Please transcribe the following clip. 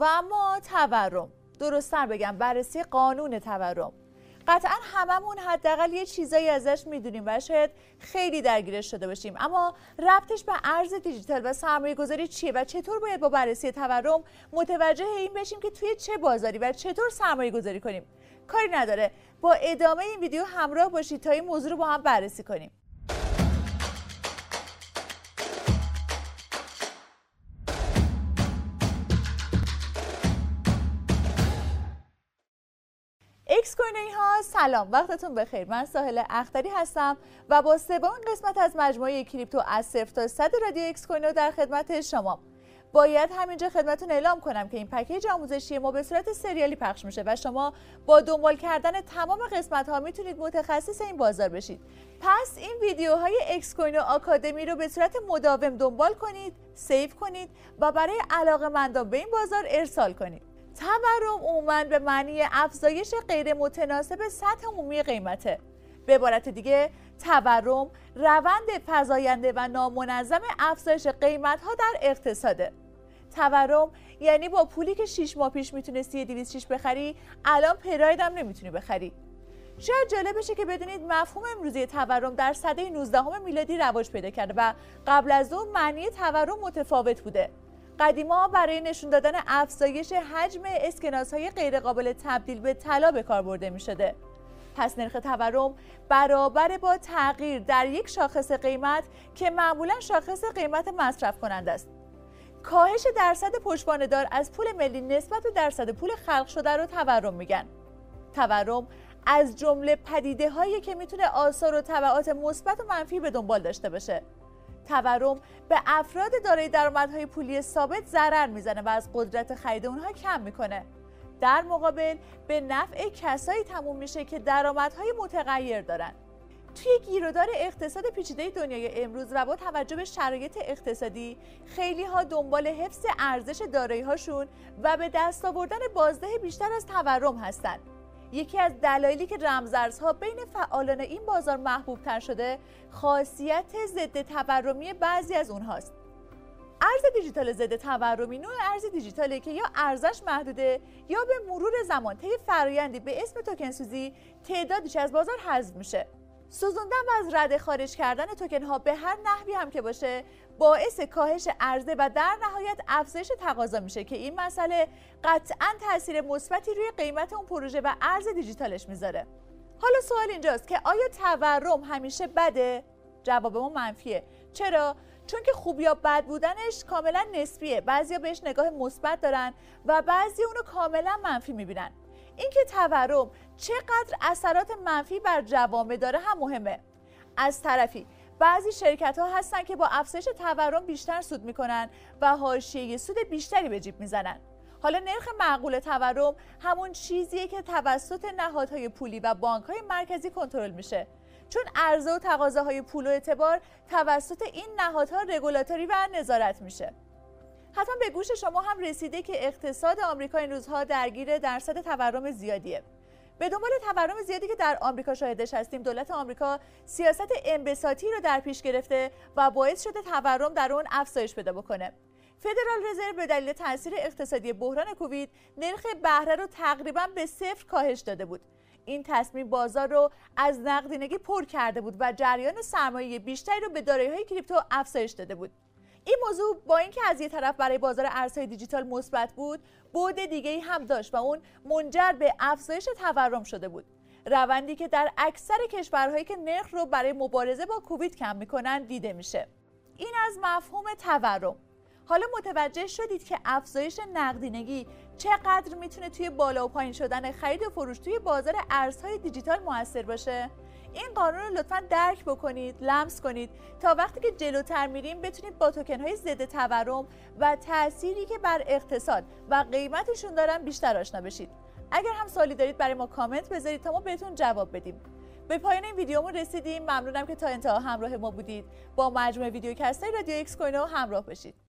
و اما تورم. درستتر بگم بررسی قانون تورم. قطعا هممون حداقل یه چیزایی ازش می‌دونیم و شاید خیلی درگیرش شده باشیم. اما ربطش به ارز دیجیتال و سرمایه گذاری چیه و چطور باید با بررسی تورم متوجه این بشیم که توی چه بازاری و چطور سرمایه گذاری کنیم؟ کاری نداره. با ادامه این ویدیو همراه باشید تا این موضوع رو با هم بررسی کنیم. اکس ها سلام وقتتون بخیر. من ساحل اختری هستم و با سومین قسمت از مجموعه کریپتو از صفر تا صد رادیو اکس کوینو در خدمت شما. باید همینجا خدمتتون اعلام کنم که این package آموزشی ما به صورت سریالی پخش میشه و شما با دنبال کردن تمام قسمت ها می‌تونید متخصص این بازار بشید. پس این ویدیوهای اکس کوینو آکادمی رو به صورت مداوم دنبال کنید save کنید و برای علاقه مندان به این بازار ارسال کنید. تورم عموما به معنی افزایش غیر متناسب سطح عمومی قیمته. به عبارت دیگه تورم روند فزاینده و نامنظم افزایش قیمت ها در اقتصاده. تورم یعنی با پولی که 6 ماه پیش می‌تونستی 206 بخری الان پراید هم نمی‌تونی بخری. شاید جالب بشه که بدونید مفهوم امروزی تورم در سده 19 میلادی رواج پیدا کرده و قبل از اون معنی تورم متفاوت بوده. قدیما برای نشون دادن افزایش حجم اسکناس های غیر قابل تبدیل به طلا به کار برده می شده. پس نرخ تورم برابر با تغییر در یک شاخص قیمت که معمولا شاخص قیمت مصرف کننده است. کاهش درصد پشتوانه دار از پول ملی نسبت به درصد پول خلق شده رو تورم میگن. تورم از جمله پدیده هایی که می‌تونه آثار و تبعات مثبت و منفی به دنبال داشته باشه. تورم به افراد دارای درآمدهای پولی ثابت ضرر می‌زنه و از قدرت خرید اونها کم می‌کنه. در مقابل به نفع کسایی تموم میشه که درآمدهای متغیر دارن. توی گیرودار اقتصاد پیچیده دنیای امروز و با توجه به شرایط اقتصادی خیلی ها دنبال حفظ ارزش دارایی هاشون و به دست آوردن بازده بیشتر از تورم هستند یکی از دلایلی که رمزارزها بین فعالان این بازار محبوب تر شده خاصیت ضد تورمی بعضی از اونهاست. ارز دیجیتال ضد تورمی نوع ارز دیجیتالی که یا ارزش محدوده یا به مرور زمان طی فرایندی به اسم توکن سوزی تعدادش از بازار حذف میشه. سوزوندن و از رده خارج کردن توکن ها به هر نحوی هم که باشه باعث کاهش عرضه و در نهایت افزایش تقاضا میشه که این مسئله قطعا تاثیر مثبتی روی قیمت اون پروژه و ارز دیجیتالش می‌ذاره. حالا سوال اینجاست که آیا تورم همیشه بده؟ جواب ما منفیه. چرا؟ چون که خوب یا بد بودنش کاملا نسبیه. بعضیا بهش نگاه مثبت دارن و بعضی اونو کاملا منفی می‌بینن. اینکه تورم چقدر اثرات منفی بر جوامع داره هم مهمه. از طرفی بعضی شرکت ها هستن که با افزایش تورم بیشتر سود می‌کنن و حاشیه سود بیشتری به جیب می‌زنن. حالا نرخ معقول تورم همون چیزیه که توسط نهادهای پولی و بانک های مرکزی کنترل میشه. چون عرضه و تقاضاهای پول و اعتبار توسط این نهادها رگولاتوری و نظارت میشه. حتما به گوش شما هم رسیده که اقتصاد آمریکا این روزها درگیر درصد تورم زیادیه. به دنبال تورم زیادی که در آمریکا شاهدش هستیم دولت آمریکا سیاست انبساطی رو در پیش گرفته و باعث شده تورم در اون افزایش پیدا بکنه. فدرال رزرو به دلیل تاثیر اقتصادی بحران کووید نرخ بهره رو تقریبا به صفر کاهش داده بود. این تصمیم بازار رو از نقدینگی پر کرده بود و جریان سرمایه بیشتری رو به دارایی‌های کریپتو افزایش داده بود. این موضوع با اینکه از یه طرف برای بازار ارزهای دیجیتال مثبت بود بعد دیگه ای هم داشت و اون منجر به افزایش تورم شده بود. روندی که در اکثر کشورهایی که نرخ رو برای مبارزه با کووید کم می‌کنن دیده میشه. این از مفهوم تورم. حالا متوجه شدید که افزایش نقدینگی چقدر می‌تونه توی بالا و پایین شدن خرید و فروش توی بازار ارزهای دیجیتال موثر باشه؟ این قانون رو لطفا درک بکنید لمس کنید تا وقتی که جلوتر میریم بتونید با توکن های ضد تورم و تأثیری که بر اقتصاد و قیمتشون دارن بیشتر آشنا بشید. اگر هم سوالی دارید برای ما کامنت بذارید تا ما بهتون جواب بدیم. به پایان این ویدیومون رسیدیم. ممنونم که تا انتها همراه ما بودید. با مجموعه ویدیوکست رادیو ایکس کوینو همراه باشید.